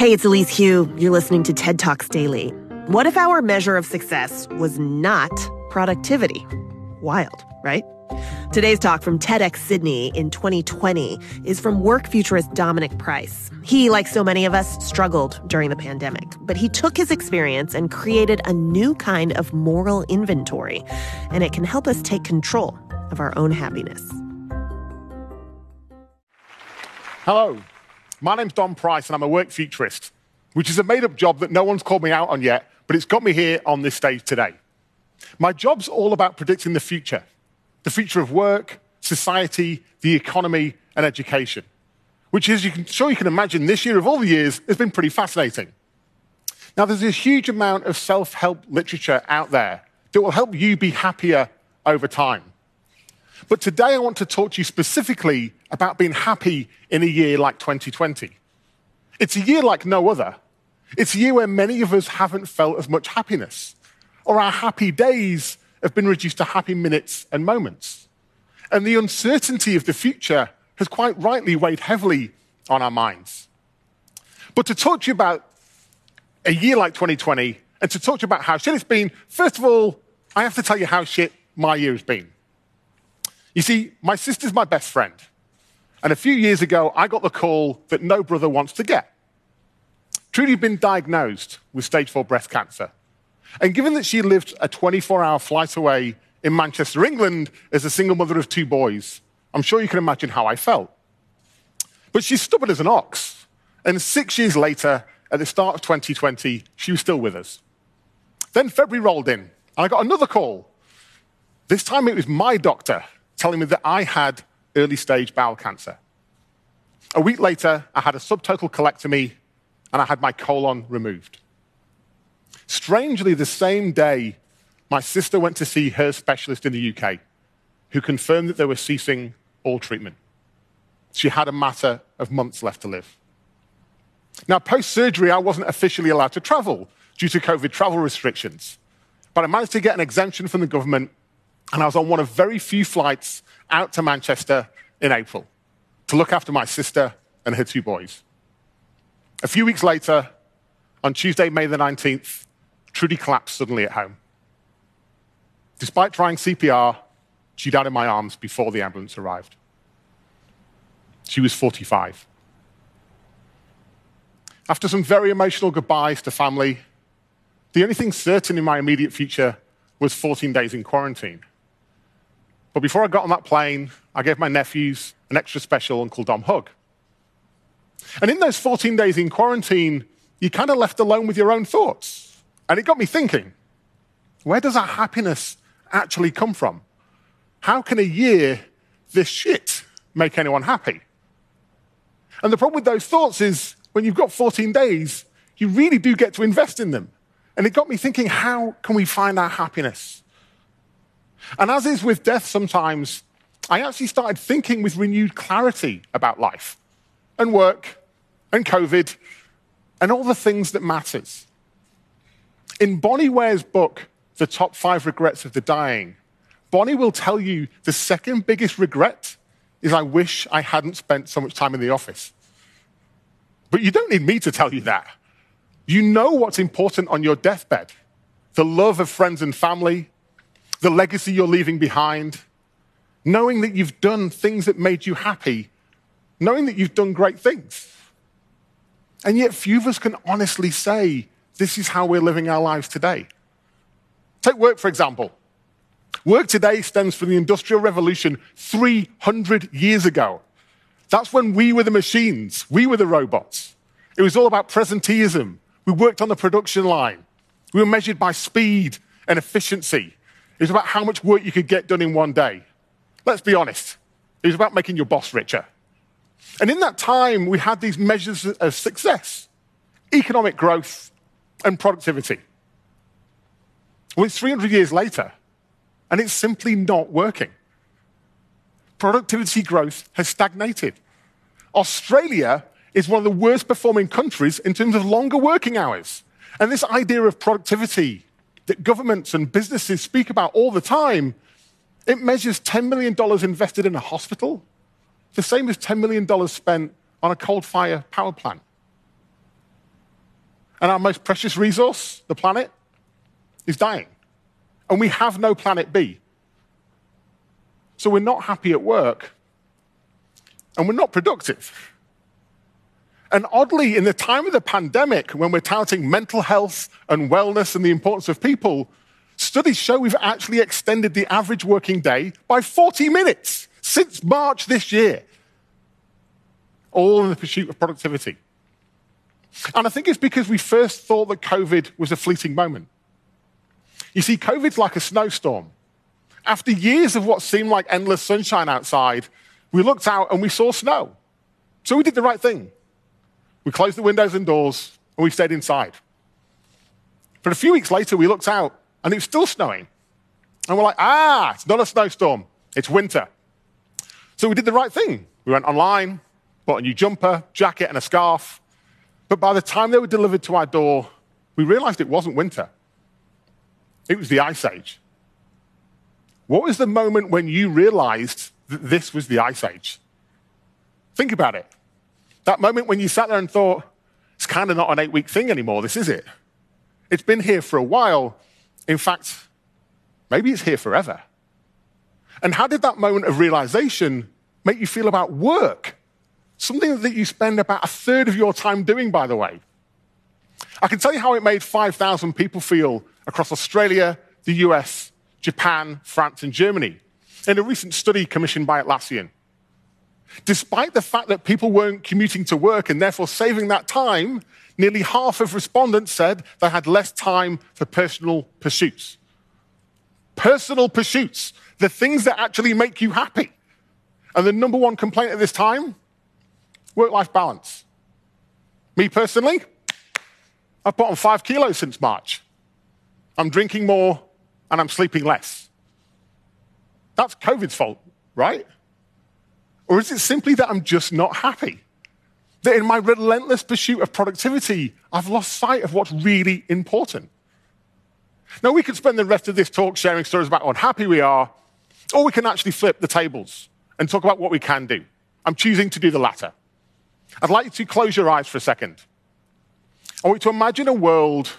Hey, it's Elise Hu. You're listening to TED Talks Daily. What if our measure of success was not productivity? Wild, right? Today's talk from TEDx Sydney in 2020 is from work futurist Dominic Price. He, like so many of us, struggled during the pandemic, but he took his experience and created a new kind of moral inventory, and it can help us take control of our own happiness. Hello, my name's Dom Price, and I'm a work futurist, which is a made up job that no one's called me out on yet, but it's got me here on this stage today. My job's all about predicting the future the future of work, society, the economy, and education, which, as you can, sure you can imagine, this year of all the years has been pretty fascinating. Now, there's a huge amount of self help literature out there that will help you be happier over time. But today I want to talk to you specifically about being happy in a year like 2020. It's a year like no other. It's a year where many of us haven't felt as much happiness, or our happy days have been reduced to happy minutes and moments. And the uncertainty of the future has quite rightly weighed heavily on our minds. But to talk to you about a year like 2020 and to talk to you about how shit it's been, first of all, I have to tell you how shit my year has been. You see, my sister's my best friend. And a few years ago, I got the call that no brother wants to get. Trudy had been diagnosed with stage four breast cancer. And given that she lived a 24 hour flight away in Manchester, England, as a single mother of two boys, I'm sure you can imagine how I felt. But she's stubborn as an ox. And six years later, at the start of 2020, she was still with us. Then February rolled in, and I got another call. This time it was my doctor telling me that I had early stage bowel cancer. A week later, I had a subtotal colectomy and I had my colon removed. Strangely, the same day, my sister went to see her specialist in the UK, who confirmed that they were ceasing all treatment. She had a matter of months left to live. Now, post surgery, I wasn't officially allowed to travel due to COVID travel restrictions, but I managed to get an exemption from the government and I was on one of very few flights out to Manchester in April to look after my sister and her two boys. A few weeks later, on Tuesday, May the 19th, Trudy collapsed suddenly at home. Despite trying CPR, she died in my arms before the ambulance arrived. She was 45. After some very emotional goodbyes to family, the only thing certain in my immediate future was 14 days in quarantine. But before I got on that plane, I gave my nephews an extra special Uncle Dom hug. And in those 14 days in quarantine, you kind of left alone with your own thoughts. And it got me thinking where does our happiness actually come from? How can a year this shit make anyone happy? And the problem with those thoughts is when you've got 14 days, you really do get to invest in them. And it got me thinking how can we find our happiness? And as is with death sometimes, I actually started thinking with renewed clarity about life and work and COVID and all the things that matters. In Bronnie Ware's book, The Top Five Regrets of the Dying, Bonnie will tell you the second biggest regret is I wish I hadn't spent so much time in the office. But you don't need me to tell you that. You know what's important on your deathbed the love of friends and family, the legacy you're leaving behind, knowing that you've done things that made you happy, knowing that you've done great things. And yet, few of us can honestly say, this is how we're living our lives today. Take work, for example. Work today stems from the Industrial Revolution 300 years ago. That's when we were the machines, we were the robots. It was all about presenteeism. We worked on the production line. We were measured by speed and efficiency. It was about how much work you could get done in one day. Let's be honest, it was about making your boss richer. And in that time, we had these measures of success economic growth and productivity. Well, it's 300 years later, and it's simply not working. Productivity growth has stagnated. Australia is one of the worst performing countries in terms of longer working hours. And this idea of productivity that governments and businesses speak about all the time, it measures $10 million invested in a hospital, the same as $10 million spent on a coal fire power plant. And our most precious resource, the planet, is dying. And we have no planet B. So we're not happy at work and we're not productive. And oddly, in the time of the pandemic, when we're touting mental health and wellness and the importance of people, studies show we've actually extended the average working day by 40 minutes since March this year, all in the pursuit of productivity. And I think it's because we first thought that COVID was a fleeting moment. You see, COVID's like a snowstorm. After years of what seemed like endless sunshine outside, we looked out and we saw snow. So we did the right thing. We closed the windows and doors and we stayed inside. But a few weeks later, we looked out and it was still snowing. And we're like, ah, it's not a snowstorm, it's winter. So we did the right thing. We went online, bought a new jumper, jacket, and a scarf. But by the time they were delivered to our door, we realized it wasn't winter. It was the Ice Age. What was the moment when you realized that this was the Ice Age? Think about it. That moment when you sat there and thought, it's kind of not an eight week thing anymore, this is it. It's been here for a while. In fact, maybe it's here forever. And how did that moment of realization make you feel about work? Something that you spend about a third of your time doing, by the way. I can tell you how it made 5,000 people feel across Australia, the US, Japan, France, and Germany in a recent study commissioned by Atlassian. Despite the fact that people weren't commuting to work and therefore saving that time, nearly half of respondents said they had less time for personal pursuits. Personal pursuits, the things that actually make you happy. And the number one complaint at this time work life balance. Me personally, I've put on five kilos since March. I'm drinking more and I'm sleeping less. That's COVID's fault, right? Or is it simply that I'm just not happy? That in my relentless pursuit of productivity, I've lost sight of what's really important. Now, we could spend the rest of this talk sharing stories about how unhappy we are, or we can actually flip the tables and talk about what we can do. I'm choosing to do the latter. I'd like you to close your eyes for a second. I want you to imagine a world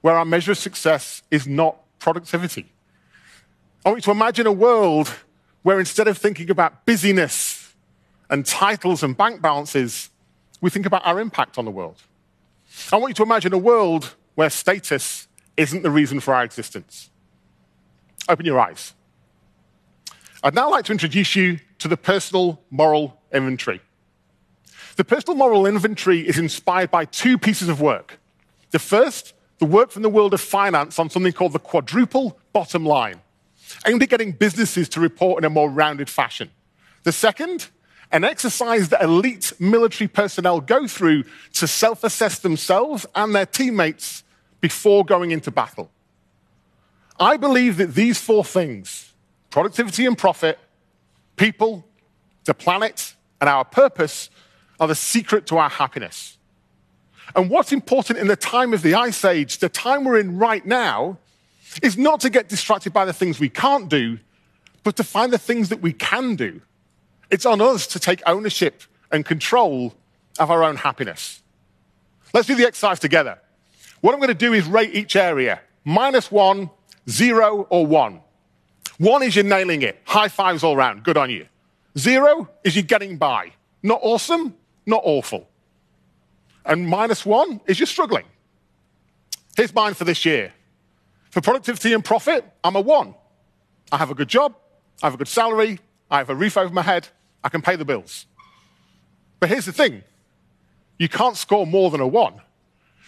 where our measure of success is not productivity. I want you to imagine a world where instead of thinking about busyness and titles and bank balances, we think about our impact on the world. I want you to imagine a world where status isn't the reason for our existence. Open your eyes. I'd now like to introduce you to the personal moral inventory. The personal moral inventory is inspired by two pieces of work. The first, the work from the world of finance on something called the quadruple bottom line aimed at getting businesses to report in a more rounded fashion. The second, an exercise that elite military personnel go through to self assess themselves and their teammates before going into battle. I believe that these four things productivity and profit, people, the planet, and our purpose are the secret to our happiness. And what's important in the time of the Ice Age, the time we're in right now, is not to get distracted by the things we can't do, but to find the things that we can do. It's on us to take ownership and control of our own happiness. Let's do the exercise together. What I'm going to do is rate each area minus one, zero, or one. One is you're nailing it. High fives all round. Good on you. Zero is you're getting by. Not awesome, not awful. And minus one is you're struggling. Here's mine for this year. For productivity and profit, I'm a one. I have a good job, I have a good salary, I have a roof over my head, I can pay the bills. But here's the thing you can't score more than a one.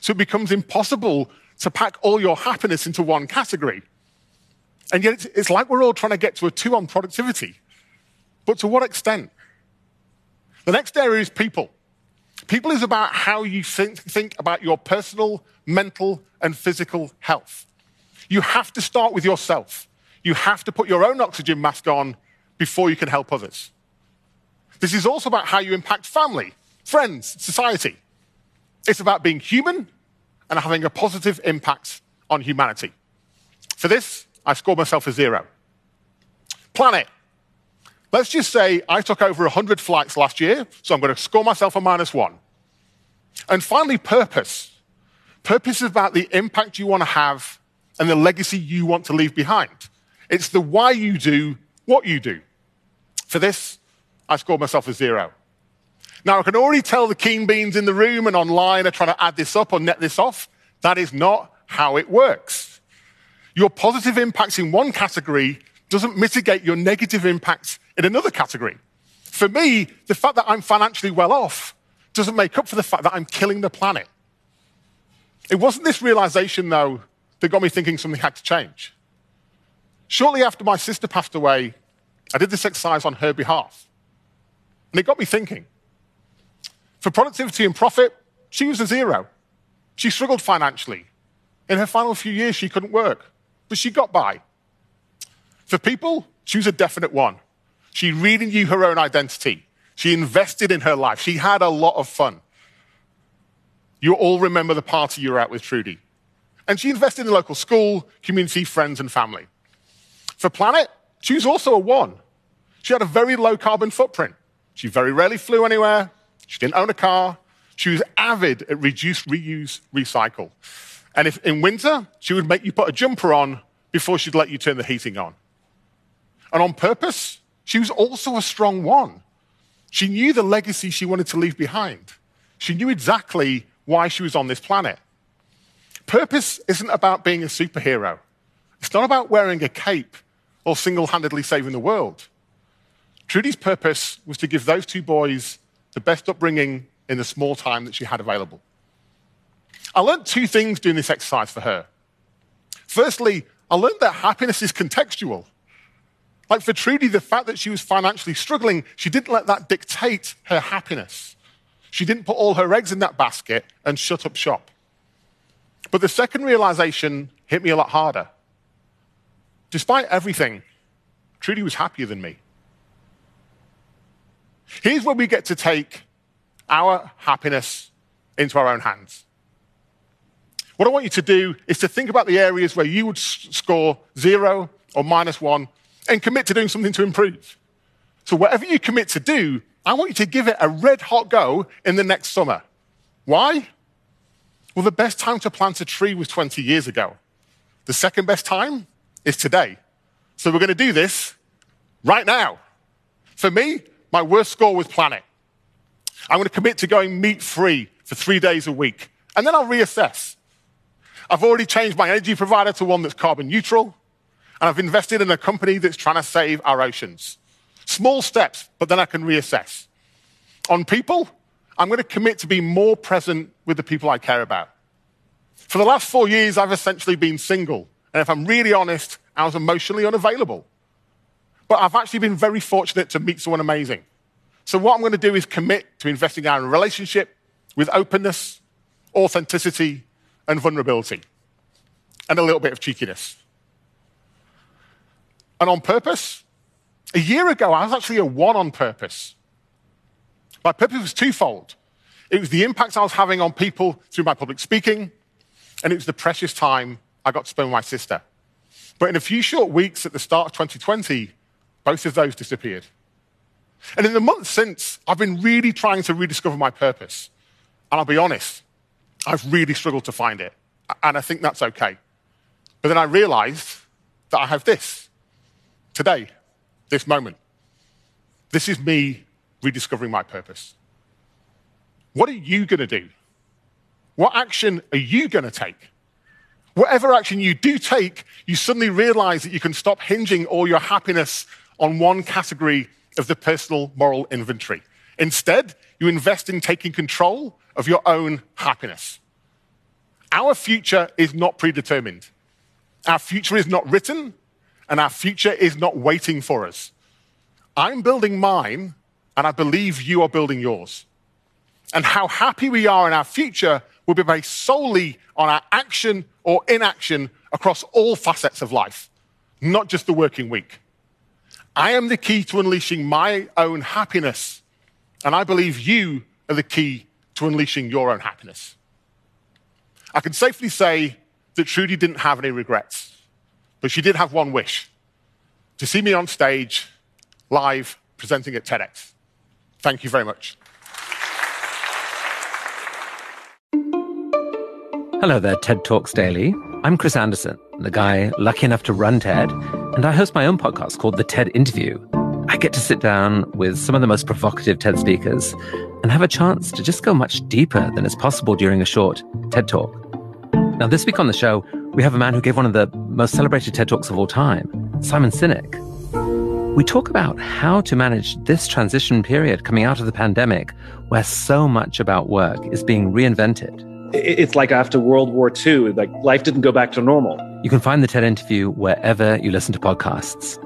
So it becomes impossible to pack all your happiness into one category. And yet it's, like we're all trying to get to a two on productivity. But to what extent? The next area is people. People is about how you think, think about your personal, mental, and physical health. You have to start with yourself. You have to put your own oxygen mask on before you can help others. This is also about how you impact family, friends, society. It's about being human and having a positive impact on humanity. For this, I scored myself a zero. Planet. Let's just say I took over 100 flights last year, so I'm going to score myself a minus one. And finally, purpose. Purpose is about the impact you want to have and the legacy you want to leave behind. It's the why you do what you do. For this, I scored myself a zero. Now, I can already tell the keen beans in the room and online are trying to add this up or net this off. That is not how it works. Your positive impacts in one category doesn't mitigate your negative impacts in another category. For me, the fact that I'm financially well off doesn't make up for the fact that I'm killing the planet. It wasn't this realization, though, that got me thinking something had to change. Shortly after my sister passed away, I did this exercise on her behalf. And it got me thinking. For productivity and profit, she was a zero. She struggled financially. In her final few years, she couldn't work, but she got by. For people, she was a definite one. She really knew her own identity. She invested in her life. She had a lot of fun. You all remember the party you were at with Trudy. And she invested in the local school, community, friends, and family. For planet, she was also a one. She had a very low carbon footprint. She very rarely flew anywhere, she didn't own a car. She was avid at reduce, reuse, recycle. And if in winter, she would make you put a jumper on before she'd let you turn the heating on. And on purpose, she was also a strong one. She knew the legacy she wanted to leave behind. She knew exactly why she was on this planet. Purpose isn't about being a superhero. It's not about wearing a cape or single handedly saving the world. Trudy's purpose was to give those two boys the best upbringing in the small time that she had available. I learned two things doing this exercise for her. Firstly, I learned that happiness is contextual. Like for Trudy, the fact that she was financially struggling, she didn't let that dictate her happiness. She didn't put all her eggs in that basket and shut up shop. But the second realization hit me a lot harder. Despite everything, Trudy was happier than me. Here's where we get to take our happiness into our own hands. What I want you to do is to think about the areas where you would score zero or minus one and commit to doing something to improve. So, whatever you commit to do, I want you to give it a red hot go in the next summer. Why? Well, the best time to plant a tree was 20 years ago. The second best time is today. So, we're going to do this right now. For me, my worst score was Planet. I'm going to commit to going meat free for three days a week, and then I'll reassess. I've already changed my energy provider to one that's carbon neutral, and I've invested in a company that's trying to save our oceans. Small steps, but then I can reassess. On people, I'm going to commit to be more present with the people I care about. For the last four years, I've essentially been single. And if I'm really honest, I was emotionally unavailable. But I've actually been very fortunate to meet someone amazing. So, what I'm going to do is commit to investing in our relationship with openness, authenticity, and vulnerability, and a little bit of cheekiness. And on purpose, a year ago, I was actually a one on purpose. My purpose was twofold it was the impact I was having on people through my public speaking, and it was the precious time I got to spend with my sister. But in a few short weeks at the start of 2020, both of those disappeared. And in the months since, I've been really trying to rediscover my purpose. And I'll be honest, I've really struggled to find it. And I think that's okay. But then I realized that I have this today, this moment. This is me rediscovering my purpose. What are you going to do? What action are you going to take? Whatever action you do take, you suddenly realize that you can stop hinging all your happiness on one category of the personal moral inventory. Instead, you invest in taking control of your own happiness. Our future is not predetermined. Our future is not written, and our future is not waiting for us. I'm building mine, and I believe you are building yours. And how happy we are in our future will be based solely on our action or inaction across all facets of life, not just the working week. I am the key to unleashing my own happiness. And I believe you are the key to unleashing your own happiness. I can safely say that Trudy didn't have any regrets, but she did have one wish to see me on stage, live, presenting at TEDx. Thank you very much. Hello there, TED Talks Daily. I'm Chris Anderson, the guy lucky enough to run TED, and I host my own podcast called The TED Interview. I get to sit down with some of the most provocative TED speakers and have a chance to just go much deeper than is possible during a short TED Talk. Now, this week on the show, we have a man who gave one of the most celebrated TED Talks of all time, Simon Sinek. We talk about how to manage this transition period coming out of the pandemic, where so much about work is being reinvented. It's like after World War II, like life didn't go back to normal. You can find the TED interview wherever you listen to podcasts.